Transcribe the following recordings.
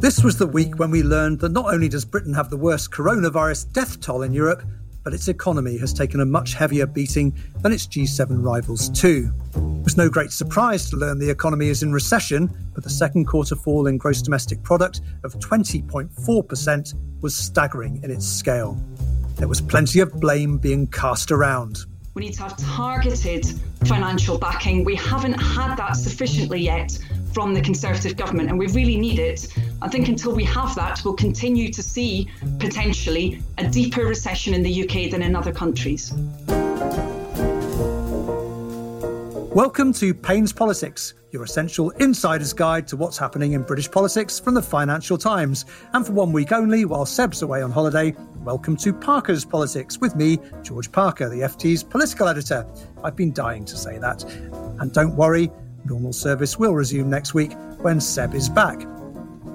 This was the week when we learned that not only does Britain have the worst coronavirus death toll in Europe, but its economy has taken a much heavier beating than its G7 rivals too. It was no great surprise to learn the economy is in recession, but the second quarter fall in gross domestic product of 20.4% was staggering in its scale. There was plenty of blame being cast around. We need to have targeted financial backing. We haven't had that sufficiently yet from the Conservative government, and we really need it. I think until we have that, we'll continue to see potentially a deeper recession in the UK than in other countries. Welcome to Payne's Politics, your essential insider's guide to what's happening in British politics from the Financial Times. And for one week only, while Seb's away on holiday, welcome to Parker's Politics with me, George Parker, the FT's political editor. I've been dying to say that. And don't worry, Normal service will resume next week when Seb is back.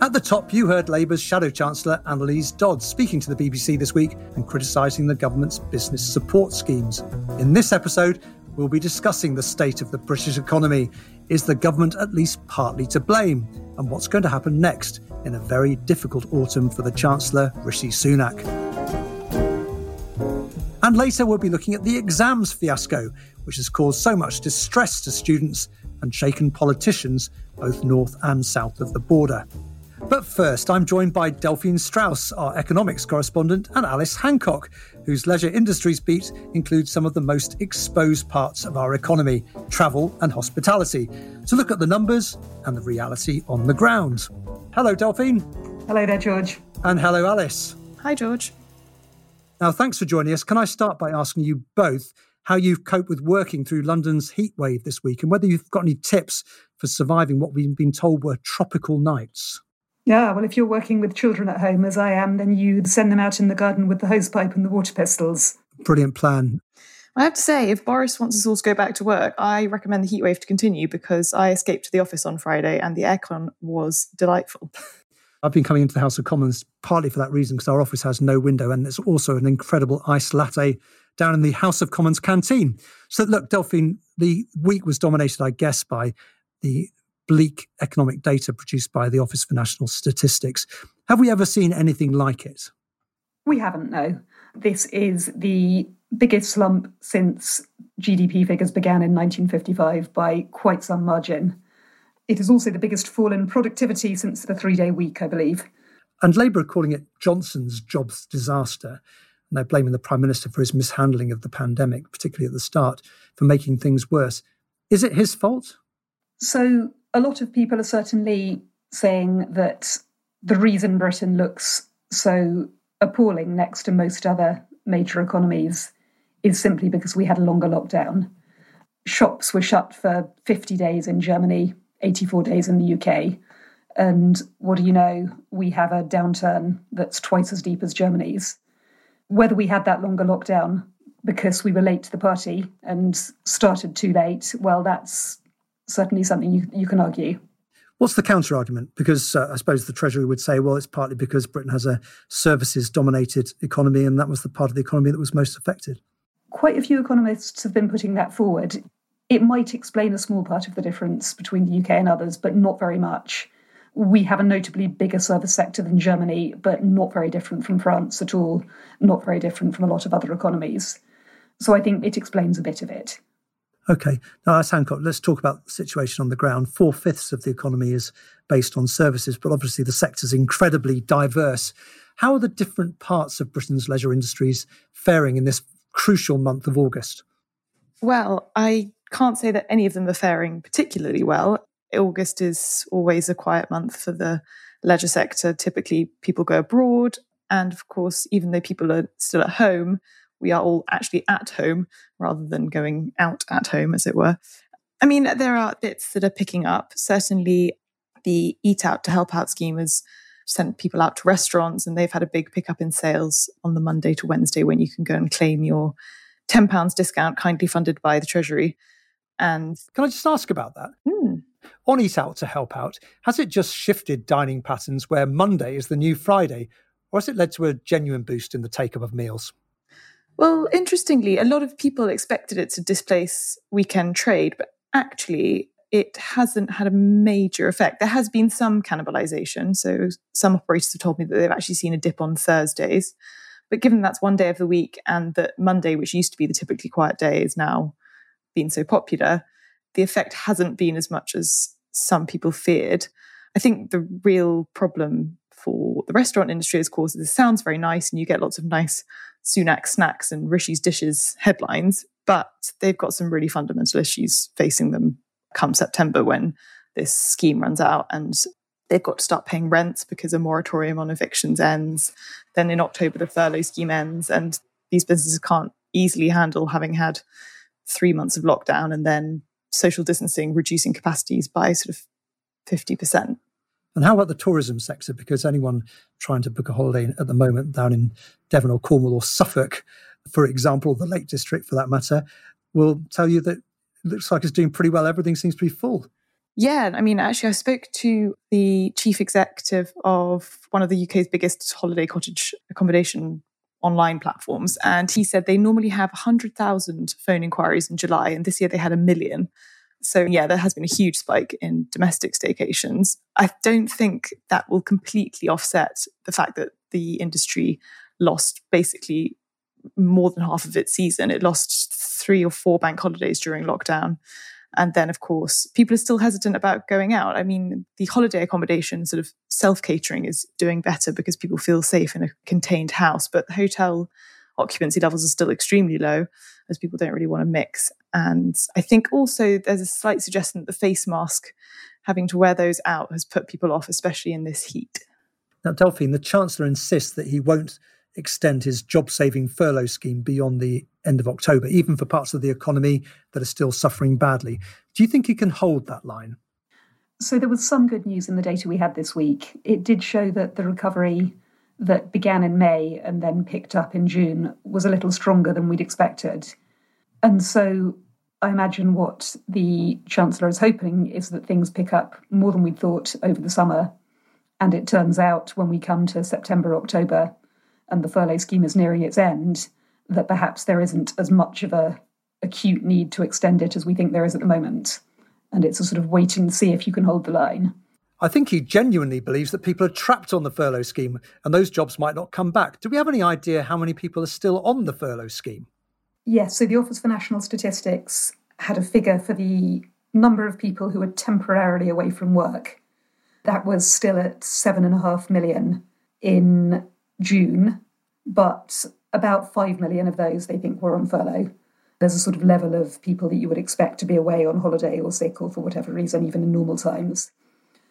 At the top, you heard Labour's Shadow Chancellor Anneliese Dodds speaking to the BBC this week and criticising the government's business support schemes. In this episode, we'll be discussing the state of the British economy. Is the government at least partly to blame? And what's going to happen next in a very difficult autumn for the Chancellor, Rishi Sunak? And later, we'll be looking at the exams fiasco, which has caused so much distress to students and shaken politicians both north and south of the border. But first, I'm joined by Delphine Strauss, our economics correspondent, and Alice Hancock, whose leisure industries beat includes some of the most exposed parts of our economy travel and hospitality to look at the numbers and the reality on the ground. Hello, Delphine. Hello there, George. And hello, Alice. Hi, George. Now, thanks for joining us. Can I start by asking you both how you've coped with working through London's heat wave this week and whether you've got any tips for surviving what we've been told were tropical nights. Yeah, well, if you're working with children at home, as I am, then you'd send them out in the garden with the hosepipe and the water pistols. Brilliant plan. I have to say, if Boris wants us all to go back to work, I recommend the heatwave to continue because I escaped to the office on Friday and the aircon was delightful. I've been coming into the House of Commons partly for that reason because our office has no window and it's also an incredible iced latte down in the House of Commons canteen. So, look, Delphine, the week was dominated, I guess, by the bleak economic data produced by the Office for National Statistics. Have we ever seen anything like it? We haven't, no. This is the biggest slump since GDP figures began in 1955 by quite some margin. It is also the biggest fall in productivity since the three day week, I believe. And Labour are calling it Johnson's jobs disaster and they're blaming the Prime Minister for his mishandling of the pandemic, particularly at the start, for making things worse. Is it his fault? So, a lot of people are certainly saying that the reason Britain looks so appalling next to most other major economies is simply because we had a longer lockdown. Shops were shut for 50 days in Germany, 84 days in the UK. And what do you know? We have a downturn that's twice as deep as Germany's. Whether we had that longer lockdown because we were late to the party and started too late, well, that's certainly something you, you can argue. What's the counter argument? Because uh, I suppose the Treasury would say, well, it's partly because Britain has a services dominated economy, and that was the part of the economy that was most affected. Quite a few economists have been putting that forward. It might explain a small part of the difference between the UK and others, but not very much. We have a notably bigger service sector than Germany, but not very different from France at all, not very different from a lot of other economies. So I think it explains a bit of it. Okay. Now, as Hancock, let's talk about the situation on the ground. Four fifths of the economy is based on services, but obviously the sector is incredibly diverse. How are the different parts of Britain's leisure industries faring in this crucial month of August? Well, I can't say that any of them are faring particularly well. August is always a quiet month for the leisure sector. Typically, people go abroad. And of course, even though people are still at home, we are all actually at home rather than going out at home, as it were. I mean, there are bits that are picking up. Certainly, the Eat Out to Help Out scheme has sent people out to restaurants and they've had a big pickup in sales on the Monday to Wednesday when you can go and claim your £10 discount kindly funded by the Treasury. And can I just ask about that? Hmm. On Eat Out to Help Out, has it just shifted dining patterns where Monday is the new Friday, or has it led to a genuine boost in the take up of meals? Well, interestingly, a lot of people expected it to displace weekend trade, but actually, it hasn't had a major effect. There has been some cannibalization. So, some operators have told me that they've actually seen a dip on Thursdays. But given that's one day of the week and that Monday, which used to be the typically quiet day, is now been so popular, the effect hasn't been as much as some people feared. I think the real problem for the restaurant industry, of course, this sounds very nice and you get lots of nice Sunak snacks and Rishi's dishes headlines, but they've got some really fundamental issues facing them come September when this scheme runs out and they've got to start paying rents because a moratorium on evictions ends. Then in October, the furlough scheme ends, and these businesses can't easily handle having had three months of lockdown and then social distancing, reducing capacities by sort of 50%. And how about the tourism sector? Because anyone trying to book a holiday at the moment down in Devon or Cornwall or Suffolk, for example, the Lake District for that matter, will tell you that it looks like it's doing pretty well. Everything seems to be full. Yeah, I mean, actually, I spoke to the chief executive of one of the UK's biggest holiday cottage accommodation online platforms. And he said they normally have 100,000 phone inquiries in July, and this year they had a million. So, yeah, there has been a huge spike in domestic staycations. I don't think that will completely offset the fact that the industry lost basically more than half of its season. It lost three or four bank holidays during lockdown. And then, of course, people are still hesitant about going out. I mean, the holiday accommodation, sort of self catering, is doing better because people feel safe in a contained house. But the hotel occupancy levels are still extremely low as people don't really want to mix. And I think also there's a slight suggestion that the face mask, having to wear those out, has put people off, especially in this heat. Now, Delphine, the Chancellor insists that he won't extend his job saving furlough scheme beyond the end of October, even for parts of the economy that are still suffering badly. Do you think he can hold that line? So, there was some good news in the data we had this week. It did show that the recovery that began in May and then picked up in June was a little stronger than we'd expected. And so, I imagine what the Chancellor is hoping is that things pick up more than we thought over the summer. And it turns out when we come to September, October, and the furlough scheme is nearing its end, that perhaps there isn't as much of a acute need to extend it as we think there is at the moment. And it's a sort of wait and see if you can hold the line. I think he genuinely believes that people are trapped on the furlough scheme and those jobs might not come back. Do we have any idea how many people are still on the furlough scheme? Yes, so the Office for National Statistics had a figure for the number of people who were temporarily away from work. That was still at seven and a half million in June, but about 5 million of those they think were on furlough. There's a sort of level of people that you would expect to be away on holiday or sick or for whatever reason, even in normal times.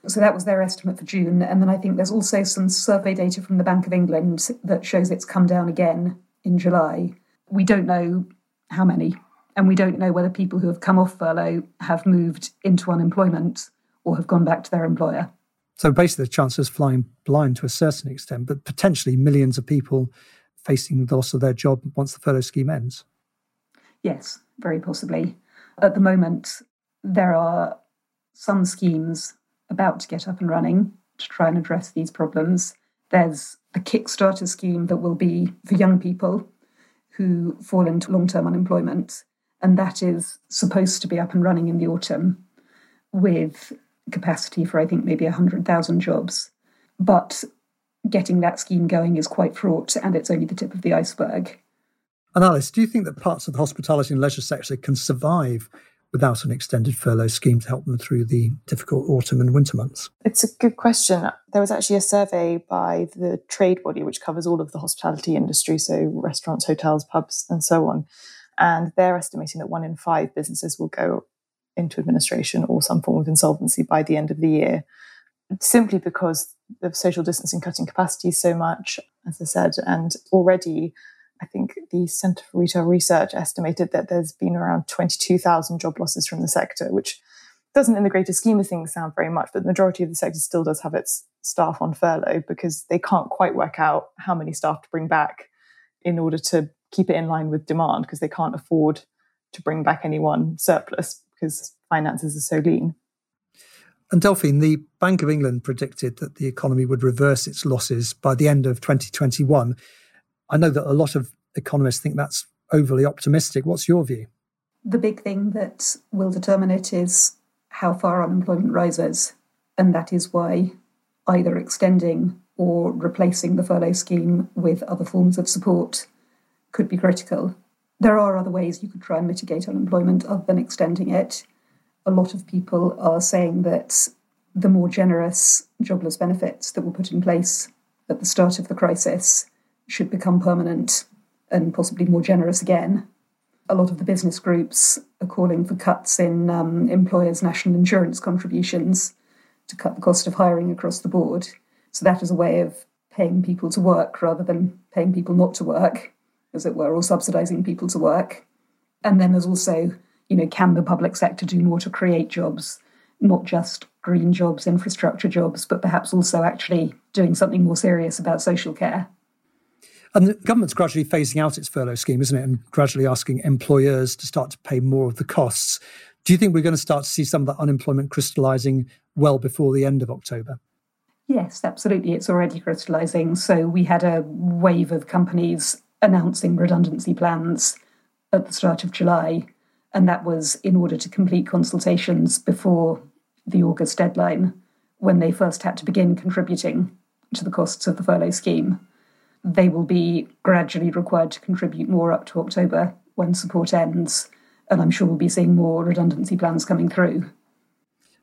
So that was their estimate for June. And then I think there's also some survey data from the Bank of England that shows it's come down again in July. We don't know how many, and we don't know whether people who have come off furlough have moved into unemployment or have gone back to their employer. So basically, the Chancellor's flying blind to a certain extent, but potentially millions of people facing the loss of their job once the furlough scheme ends. Yes, very possibly. At the moment, there are some schemes about to get up and running to try and address these problems. There's a Kickstarter scheme that will be for young people who fall into long term unemployment, and that is supposed to be up and running in the autumn with capacity for, I think, maybe 100,000 jobs. But getting that scheme going is quite fraught, and it's only the tip of the iceberg. And Alice, do you think that parts of the hospitality and leisure sector can survive without an extended furlough scheme to help them through the difficult autumn and winter months? It's a good question. There was actually a survey by the trade body, which covers all of the hospitality industry, so restaurants, hotels, pubs, and so on. And they're estimating that one in five businesses will go into administration or some form of insolvency by the end of the year, simply because the social distancing cutting capacity so much, as I said, and already. I think the Centre for Retail Research estimated that there's been around 22,000 job losses from the sector, which doesn't, in the greater scheme of things, sound very much, but the majority of the sector still does have its staff on furlough because they can't quite work out how many staff to bring back in order to keep it in line with demand because they can't afford to bring back anyone surplus because finances are so lean. And Delphine, the Bank of England predicted that the economy would reverse its losses by the end of 2021. I know that a lot of economists think that's overly optimistic. What's your view? The big thing that will determine it is how far unemployment rises. And that is why either extending or replacing the furlough scheme with other forms of support could be critical. There are other ways you could try and mitigate unemployment other than extending it. A lot of people are saying that the more generous jobless benefits that were put in place at the start of the crisis should become permanent and possibly more generous again a lot of the business groups are calling for cuts in um, employers' national insurance contributions to cut the cost of hiring across the board. So that is a way of paying people to work rather than paying people not to work, as it were, or subsidising people to work. And then there's also, you know, can the public sector do more to create jobs, not just green jobs, infrastructure jobs, but perhaps also actually doing something more serious about social care? And the government's gradually phasing out its furlough scheme, isn't it? And gradually asking employers to start to pay more of the costs. Do you think we're going to start to see some of that unemployment crystallising well before the end of October? Yes, absolutely. It's already crystallising. So we had a wave of companies announcing redundancy plans at the start of July. And that was in order to complete consultations before the August deadline when they first had to begin contributing to the costs of the furlough scheme they will be gradually required to contribute more up to October when support ends. And I'm sure we'll be seeing more redundancy plans coming through.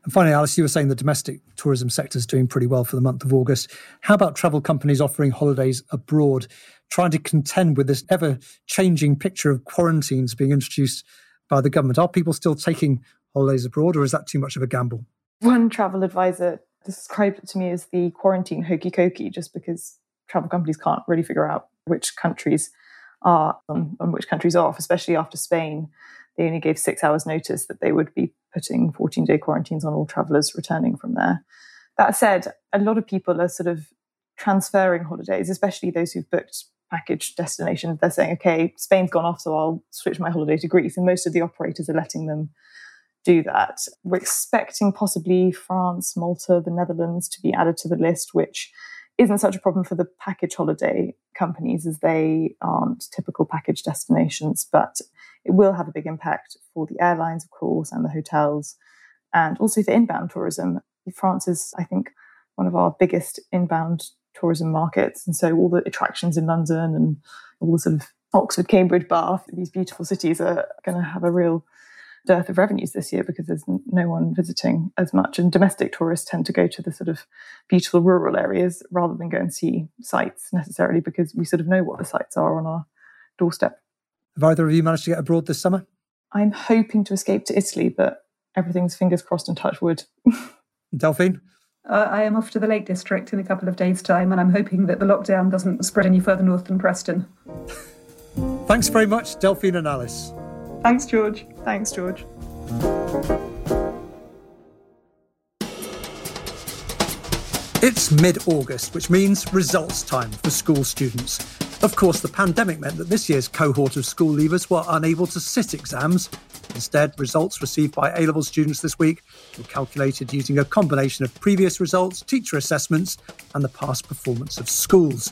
And finally, Alice, you were saying the domestic tourism sector is doing pretty well for the month of August. How about travel companies offering holidays abroad, trying to contend with this ever changing picture of quarantines being introduced by the government? Are people still taking holidays abroad, or is that too much of a gamble? One travel advisor described it to me as the quarantine hokey cokey, just because travel companies can't really figure out which countries are um, on, on which countries are off, especially after Spain. They only gave six hours notice that they would be putting 14 day quarantines on all travellers returning from there. That said, a lot of people are sort of transferring holidays, especially those who've booked package destinations. They're saying, okay, Spain's gone off, so I'll switch my holiday to Greece. And most of the operators are letting them do that. We're expecting possibly France, Malta, the Netherlands to be added to the list, which isn't such a problem for the package holiday companies as they aren't typical package destinations, but it will have a big impact for the airlines, of course, and the hotels, and also for inbound tourism. France is, I think, one of our biggest inbound tourism markets. And so all the attractions in London and all the sort of Oxford, Cambridge, Bath, these beautiful cities are going to have a real dearth of revenues this year because there's no one visiting as much. And domestic tourists tend to go to the sort of beautiful rural areas rather than go and see sites necessarily because we sort of know what the sites are on our doorstep. Have either of you managed to get abroad this summer? I'm hoping to escape to Italy, but everything's fingers crossed and touch wood. Delphine? Uh, I am off to the Lake District in a couple of days' time, and I'm hoping that the lockdown doesn't spread any further north than Preston. Thanks very much, Delphine and Alice. Thanks, George. Thanks, George. It's mid August, which means results time for school students. Of course, the pandemic meant that this year's cohort of school leavers were unable to sit exams. Instead, results received by A level students this week were calculated using a combination of previous results, teacher assessments, and the past performance of schools.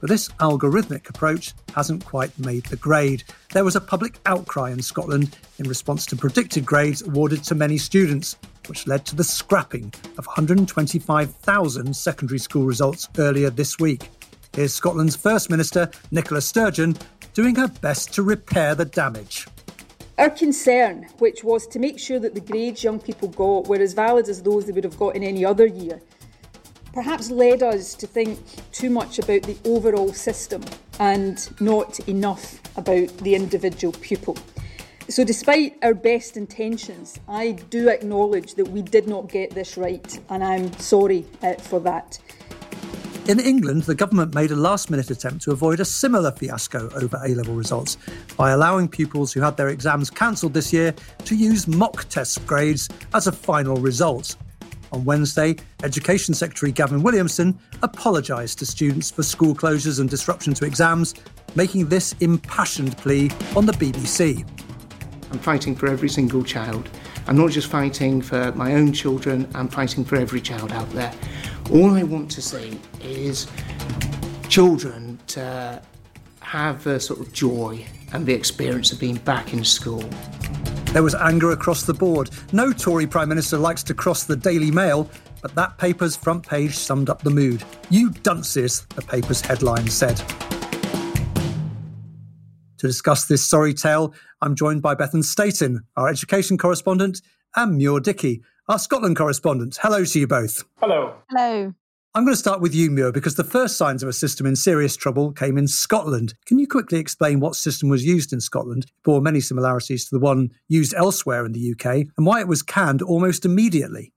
But this algorithmic approach hasn't quite made the grade. There was a public outcry in Scotland in response to predicted grades awarded to many students, which led to the scrapping of 125,000 secondary school results earlier this week. Here's Scotland's First Minister, Nicola Sturgeon, doing her best to repair the damage. Our concern, which was to make sure that the grades young people got were as valid as those they would have got in any other year, perhaps led us to think too much about the overall system and not enough about the individual pupil. So, despite our best intentions, I do acknowledge that we did not get this right, and I'm sorry uh, for that. In England, the government made a last minute attempt to avoid a similar fiasco over A level results by allowing pupils who had their exams cancelled this year to use mock test grades as a final result. On Wednesday, Education Secretary Gavin Williamson apologised to students for school closures and disruption to exams, making this impassioned plea on the BBC. I'm fighting for every single child. I'm not just fighting for my own children, I'm fighting for every child out there. All I want to see is children to have the sort of joy and the experience of being back in school. There was anger across the board. No Tory Prime Minister likes to cross the Daily Mail, but that paper's front page summed up the mood. You dunces, the paper's headline said. To discuss this sorry tale, I'm joined by Bethan Staton, our education correspondent, and Mure Dickie, our Scotland correspondent. Hello to you both. Hello. Hello. I'm going to start with you, Mure, because the first signs of a system in serious trouble came in Scotland. Can you quickly explain what system was used in Scotland, bore many similarities to the one used elsewhere in the UK, and why it was canned almost immediately?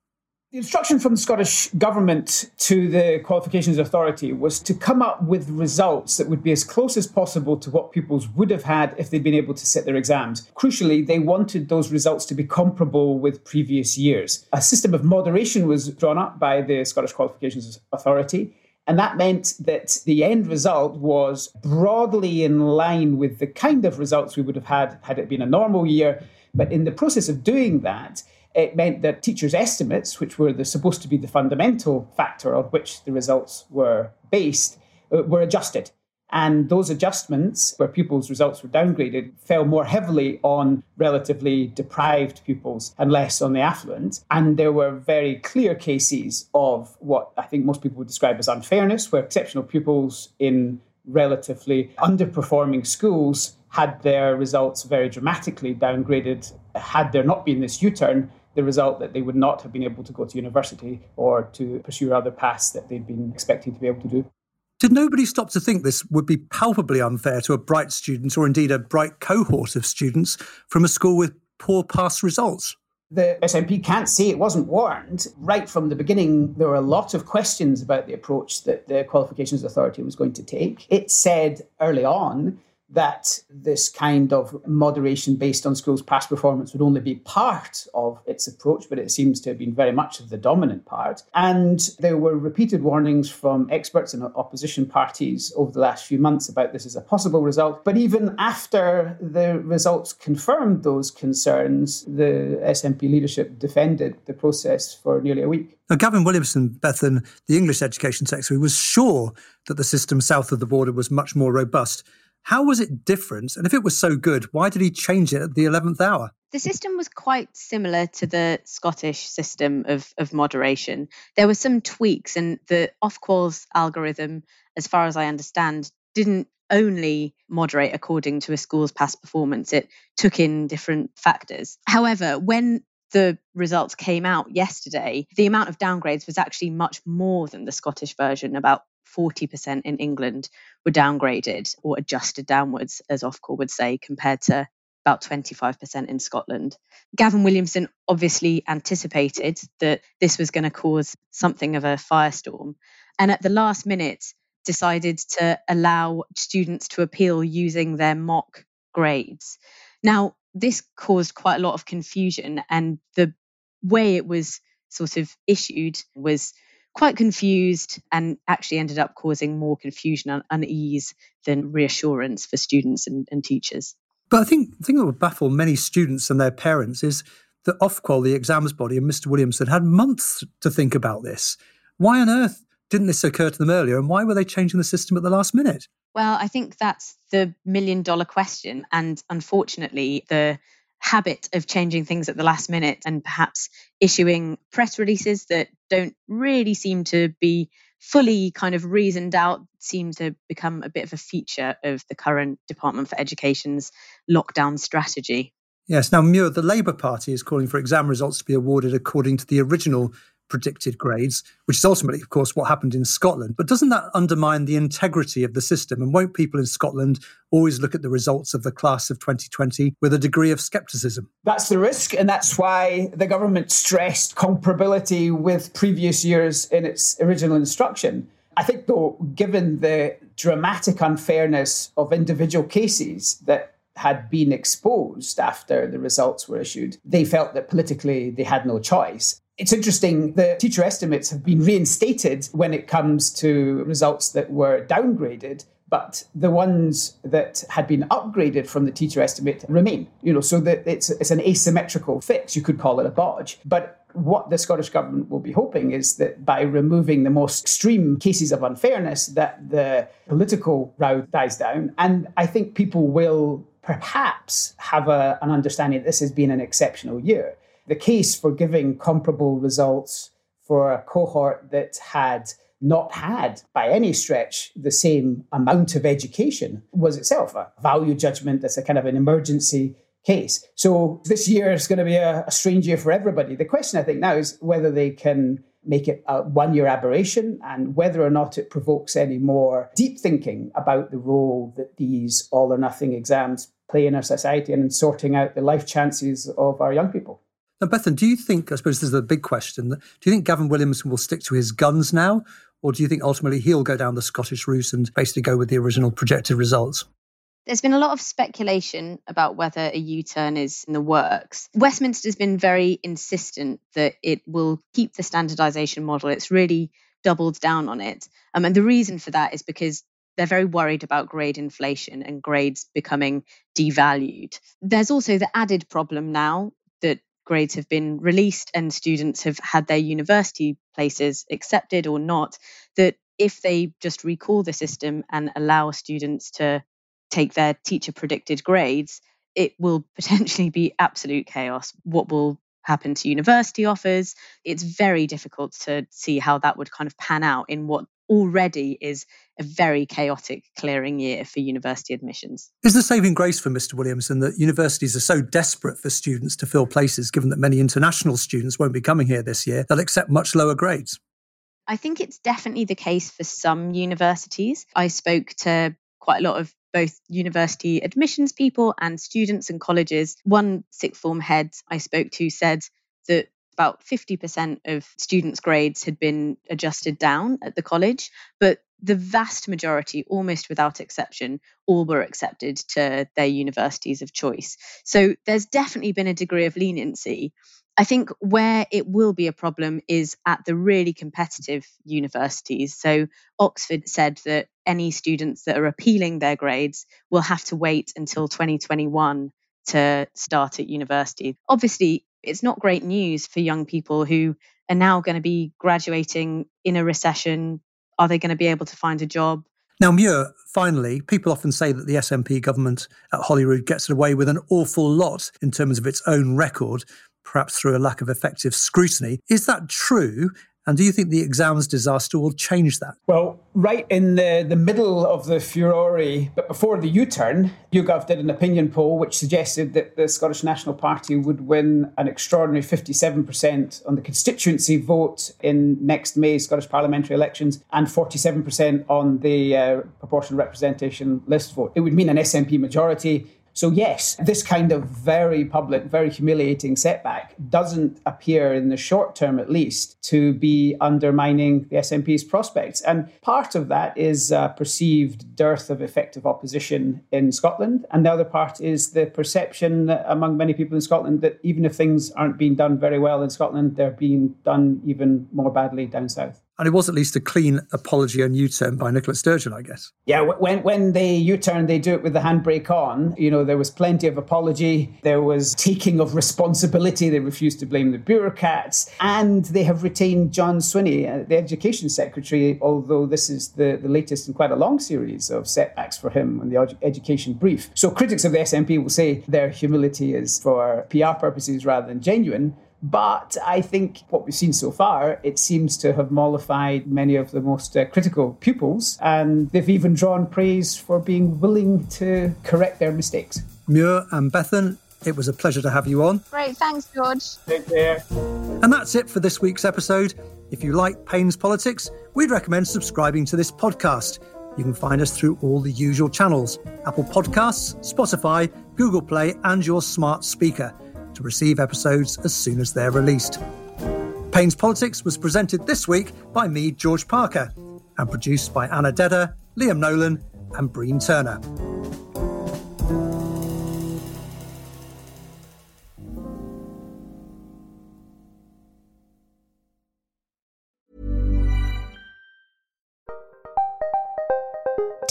The instruction from the Scottish Government to the Qualifications Authority was to come up with results that would be as close as possible to what pupils would have had if they'd been able to sit their exams. Crucially, they wanted those results to be comparable with previous years. A system of moderation was drawn up by the Scottish Qualifications Authority. And that meant that the end result was broadly in line with the kind of results we would have had had it been a normal year. But in the process of doing that, it meant that teachers' estimates, which were the, supposed to be the fundamental factor on which the results were based, uh, were adjusted. And those adjustments, where pupils' results were downgraded, fell more heavily on relatively deprived pupils and less on the affluent. And there were very clear cases of what I think most people would describe as unfairness, where exceptional pupils in relatively underperforming schools had their results very dramatically downgraded. Had there not been this U turn, the result that they would not have been able to go to university or to pursue other paths that they'd been expecting to be able to do. Did nobody stop to think this would be palpably unfair to a bright student or indeed a bright cohort of students from a school with poor past results? The SNP can't say it wasn't warned. Right from the beginning, there were a lot of questions about the approach that the Qualifications Authority was going to take. It said early on that this kind of moderation based on schools' past performance would only be part of its approach, but it seems to have been very much the dominant part. And there were repeated warnings from experts and opposition parties over the last few months about this as a possible result. But even after the results confirmed those concerns, the SNP leadership defended the process for nearly a week. Now, Gavin Williamson, Bethan, the English Education Secretary, was sure that the system south of the border was much more robust. How was it different? And if it was so good, why did he change it at the 11th hour? The system was quite similar to the Scottish system of, of moderation. There were some tweaks, and the Ofqual's algorithm, as far as I understand, didn't only moderate according to a school's past performance, it took in different factors. However, when the results came out yesterday, the amount of downgrades was actually much more than the Scottish version, about 40% in England were downgraded or adjusted downwards, as Ofqual would say, compared to about 25% in Scotland. Gavin Williamson obviously anticipated that this was going to cause something of a firestorm, and at the last minute decided to allow students to appeal using their mock grades. Now, this caused quite a lot of confusion, and the way it was sort of issued was quite confused and actually ended up causing more confusion and unease than reassurance for students and, and teachers. But I think the thing that would baffle many students and their parents is that Ofqual, the exams body, and Mr. Williamson had months to think about this. Why on earth didn't this occur to them earlier, and why were they changing the system at the last minute? Well, I think that's the million dollar question. And unfortunately, the habit of changing things at the last minute and perhaps issuing press releases that don't really seem to be fully kind of reasoned out seems to become a bit of a feature of the current Department for Education's lockdown strategy. Yes. Now, Mure, the Labour Party is calling for exam results to be awarded according to the original predicted grades, which is ultimately, of course, what happened in Scotland. But doesn't that undermine the integrity of the system? And won't people in Scotland always look at the results of the class of 2020 with a degree of scepticism? That's the risk. And that's why the government stressed comparability with previous years in its original instruction. I think, though, given the dramatic unfairness of individual cases that had been exposed after the results were issued, they felt that politically they had no choice. It's interesting, the teacher estimates have been reinstated when it comes to results that were downgraded but the ones that had been upgraded from the teacher estimate remain. You know, so that it's it's an asymmetrical fix. You could call it a bodge, but what the Scottish government will be hoping is that by removing the most extreme cases of unfairness, that the political row dies down, and I think people will perhaps have a, an understanding that this has been an exceptional year. The case for giving comparable results for a cohort that had not had by any stretch the same amount of education was itself a value judgment that's a kind of an emergency case. So this year is going to be a, a strange year for everybody. The question I think now is whether they can make it a one year aberration and whether or not it provokes any more deep thinking about the role that these all or nothing exams play in our society and in sorting out the life chances of our young people. Now, Bethan, do you think, I suppose this is a big question, do you think Gavin Williamson will stick to his guns now? Or do you think ultimately he'll go down the Scottish route and basically go with the original projected results? There's been a lot of speculation about whether a U turn is in the works. Westminster's been very insistent that it will keep the standardisation model. It's really doubled down on it. Um, and the reason for that is because they're very worried about grade inflation and grades becoming devalued. There's also the added problem now grades have been released and students have had their university places accepted or not, that if they just recall the system and allow students to take their teacher predicted grades, it will potentially be absolute chaos. What will happen to university offers? It's very difficult to see how that would kind of pan out in what already is a very chaotic clearing year for university admissions. Is the saving grace for Mr. Williamson that universities are so desperate for students to fill places, given that many international students won't be coming here this year, they'll accept much lower grades? I think it's definitely the case for some universities. I spoke to quite a lot of both university admissions people and students and colleges. One sixth form head I spoke to said that about 50% of students' grades had been adjusted down at the college, but the vast majority, almost without exception, all were accepted to their universities of choice. So there's definitely been a degree of leniency. I think where it will be a problem is at the really competitive universities. So Oxford said that any students that are appealing their grades will have to wait until 2021 to start at university. Obviously, it's not great news for young people who are now going to be graduating in a recession. Are they going to be able to find a job? Now, Mure, finally, people often say that the SNP government at Holyrood gets away with an awful lot in terms of its own record, perhaps through a lack of effective scrutiny. Is that true? And do you think the exams disaster will change that? Well, right in the, the middle of the furore, but before the U turn, YouGov did an opinion poll which suggested that the Scottish National Party would win an extraordinary 57% on the constituency vote in next May's Scottish parliamentary elections and 47% on the uh, proportional representation list vote. It would mean an SNP majority so, yes, this kind of very public, very humiliating setback doesn't appear in the short term, at least, to be undermining the SNP's prospects. And part of that is a perceived dearth of effective opposition in Scotland. And the other part is the perception among many people in Scotland that even if things aren't being done very well in Scotland, they're being done even more badly down south. And it was at least a clean apology and U-turn by Nicola Sturgeon, I guess. Yeah, when when they U-turn, they do it with the handbrake on. You know, there was plenty of apology. There was taking of responsibility. They refused to blame the bureaucrats, and they have retained John Swinney, uh, the Education Secretary. Although this is the, the latest in quite a long series of setbacks for him on the education brief. So critics of the SNP will say their humility is for PR purposes rather than genuine. But I think what we've seen so far, it seems to have mollified many of the most uh, critical pupils, and they've even drawn praise for being willing to correct their mistakes. Mure and Bethan, it was a pleasure to have you on. Great, thanks, George. Take care. And that's it for this week's episode. If you like Payne's Politics, we'd recommend subscribing to this podcast. You can find us through all the usual channels Apple Podcasts, Spotify, Google Play, and your smart speaker to receive episodes as soon as they're released. Payne's Politics was presented this week by me, George Parker. and produced by Anna Dedder, Liam Nolan, and Breen Turner.